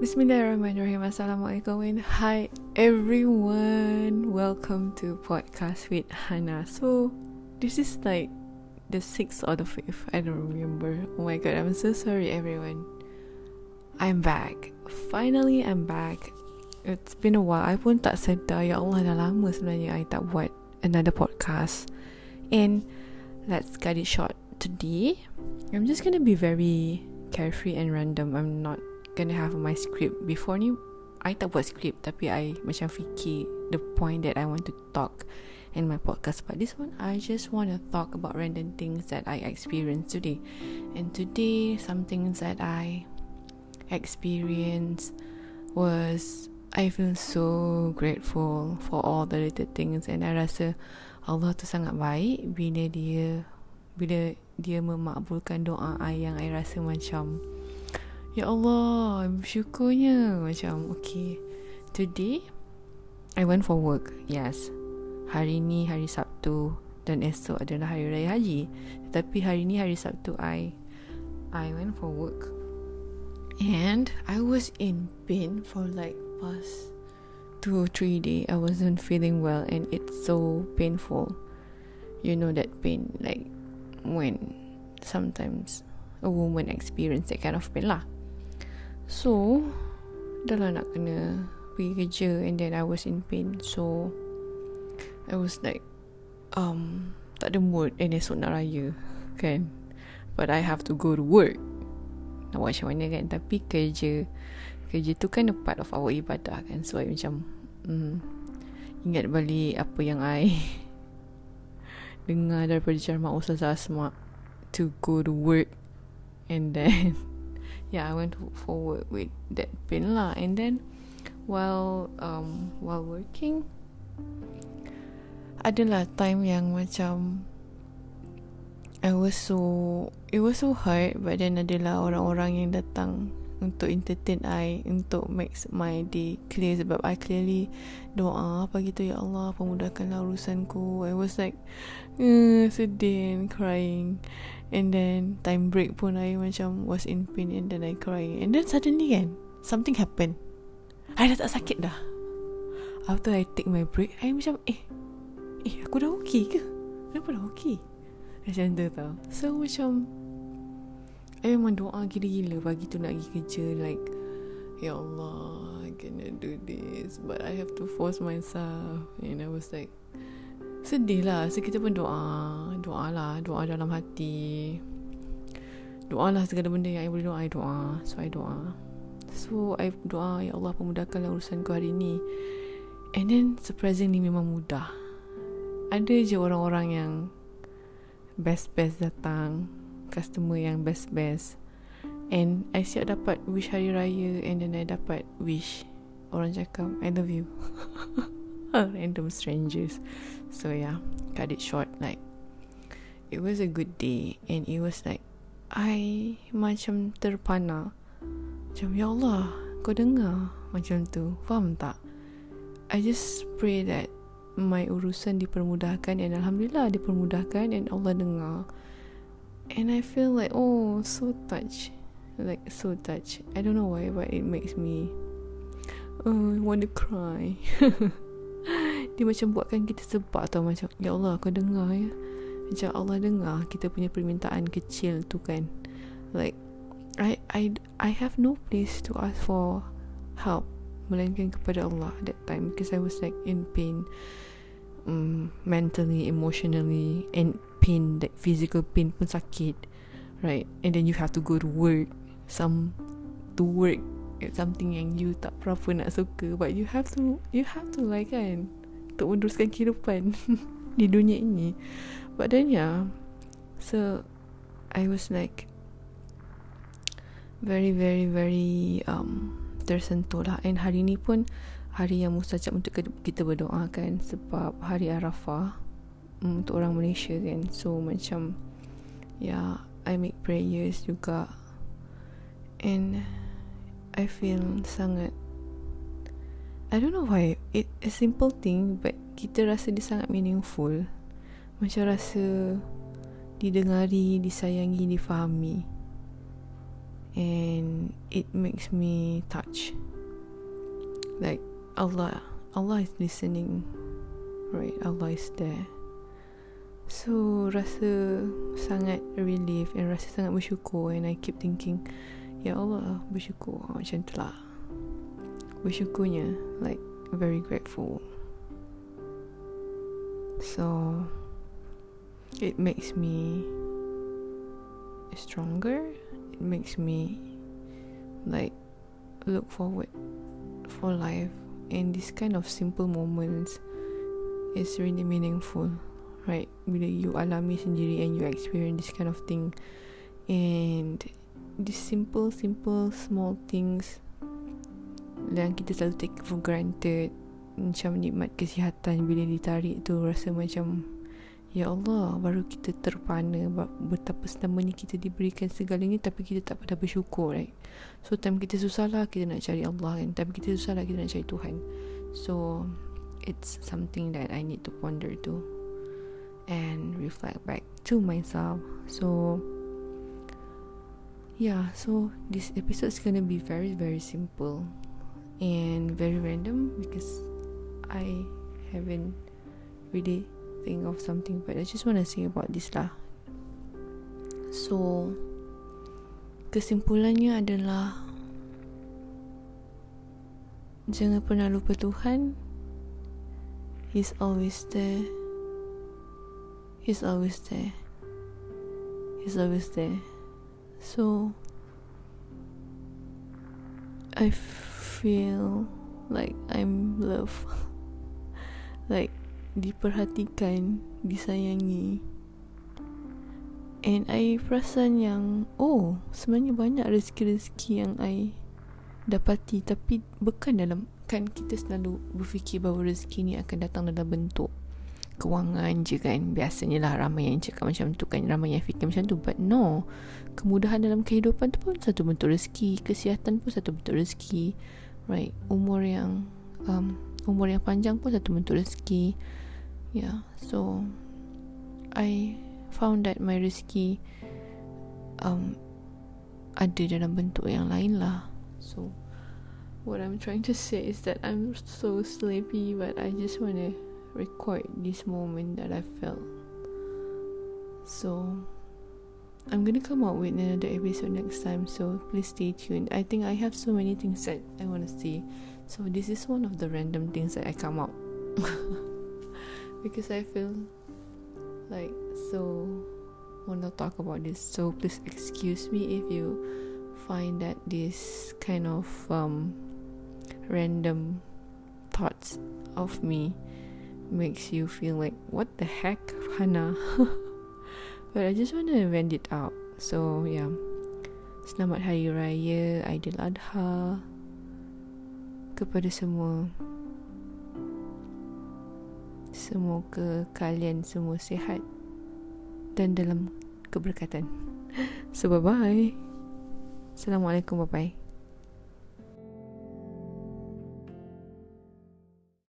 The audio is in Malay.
Bismillahirrahmanirrahim. Assalamualaikum hi everyone. Welcome to podcast with Hana. So this is like the sixth or the fifth. I don't remember. Oh my god, I'm so sorry everyone. I'm back. Finally, I'm back. It's been a while. I pun tak sedar. Ya Allah, dah lama sebenarnya I tak buat another podcast. And let's cut it short. Today, I'm just gonna be very carefree and random. I'm not gonna have my script before ni I tak buat script tapi I macam fikir the point that I want to talk in my podcast but this one. I just want to talk about random things that I experienced today. And today some things that I experienced was I feel so grateful for all the little things. And I rasa Allah tu sangat baik bila dia bila dia memakbulkan doa I yang I rasa macam Ya Allah, bersyukurnya macam okay. Today I went for work. Yes. Hari ni hari Sabtu dan esok adalah hari raya haji. Tapi hari ni hari Sabtu I I went for work. And I was in pain for like past two or three days. I wasn't feeling well and it's so painful. You know that pain like when sometimes a woman experience that kind of pain lah. So Dah lah nak kena Pergi kerja And then I was in pain. So I was like um, Tak ada mood And esok nak raya Kan? But I have to go to work. Nak buat macam mana kan? Tapi kerja Kerja tu kan a part of our ibadah kan? So I macam mm, Ingat balik Apa yang I Dengar daripada ceramah Ustaz Asma To go to work And then yeah, I went forward with that pin lah. And then while um while working, adalah time yang macam I was so it was so hard, but then adalah orang-orang yang datang untuk entertain I untuk make my day clear sebab I clearly doa apa gitu ya Allah pemudahkanlah urusanku. I was like uh, sedih and crying. And then time break pun I macam was in pain and then I crying. And then suddenly kan something happen. I dah tak sakit dah. After I take my break I macam eh eh aku dah okay ke? Kenapa dah okay? Macam tu tau. So macam I memang doa gila-gila. Pagi tu nak pergi kerja like Ya Allah I cannot do this But I have to force myself. And I was like Sedih lah. So kita pun doa. Doa lah. Doa dalam hati. Doa lah segala benda yang I boleh doa I doa. So I doa. So I doa Ya Allah pemudahkanlah urusan ku hari ni. And then surprisingly memang mudah. Ada je orang-orang yang Best-best datang customer yang best-best And I siap dapat wish hari raya And then I dapat wish Orang cakap I love you. Random strangers. So yeah Cut it short Like It was a good day And it was like I Macam terpana. Macam Ya Allah Kau dengar? Macam tu. Faham tak? I just pray that My urusan dipermudahkan And Alhamdulillah dipermudahkan And Allah dengar and I feel like oh so touched. Like so touched. I don't know why but it makes me oh, want to cry. Dia macam buatkan kita sebab tau macam ya Allah kau dengar ya. Macam Allah dengar kita punya permintaan kecil tu kan. Like I I I have no place to ask for help melainkan kepada Allah that time because I was like in pain um, mentally emotionally and pain like physical pain pun sakit right? And then you have to go to work. Some to work it's something yang you tak berapa nak suka but you have to you have to like kan untuk meneruskan kehidupan di dunia ini. But then yeah so I was like very very very um tersentuh lah. And hari ni pun hari yang mustajab untuk kita berdoa kan sebab hari Arafah um, untuk orang Malaysia kan. So macam ya yeah, I make prayers juga. And I feel sangat I don't know why it a simple thing but kita rasa dia sangat meaningful. Macam rasa didengari disayangi difahami. And it makes me touch. Like Allah Allah is listening. Right Allah is there so rasa sangat relief and rasa sangat bersyukur and I keep thinking ya Allah bersyukur macam tu lah. Bersyukurnya like very grateful. So it makes me stronger. It makes me like look forward for life. And this kind of simple moments is really meaningful right bila you alami sendiri and you experience this kind of thing and these simple simple small things yang kita selalu take for granted macam nikmat kesihatan bila ditarik tu rasa macam Ya Allah, baru kita terpana betapa selama ni kita diberikan segalanya tapi kita tak pernah bersyukur, right? So, time kita susah lah kita nak cari Allah kan. Time kita susah lah kita nak cari Tuhan. So, it's something that I need to ponder to and reflect back to myself. So, yeah, so this episode is gonna be very, very simple and very random because I haven't really think of something but I just want to say about this lah. So kesimpulannya adalah jangan pernah lupa Tuhan. He's always there He's always there. He's always there. So I feel like I'm loved like diperhatikan, disayangi. And I perasan yang oh, sebenarnya banyak rezeki-rezeki yang I dapati. Tapi bukan dalam kan kita selalu berfikir bahawa rezeki ni akan datang dalam bentuk kewangan je kan. Biasanya lah ramai yang cakap macam tu kan. Ramai yang fikir macam tu. But no kemudahan dalam kehidupan tu pun satu bentuk rezeki. Kesihatan pun satu bentuk rezeki. Right. Umur yang um, umur yang panjang pun satu bentuk rezeki. Yeah so I found that my rezeki um ada dalam bentuk yang lain lah. So what I'm trying to say is that I'm so sleepy but I just want to record this moment that I felt. So I'm gonna come out with another episode next time so please stay tuned. I think I have so many things that I want to say so this is one of the random things that I come out because I feel like so want to talk about this. So please excuse me if you find that this kind of um, random thoughts of me makes you feel like what the heck, Hannah. but I just want to vent it out. So yeah. Selamat Hari Raya Adha kepada semua Semoga kalian semua sihat dan dalam keberkatan. So bye bye. Assalamualaikum bye bye.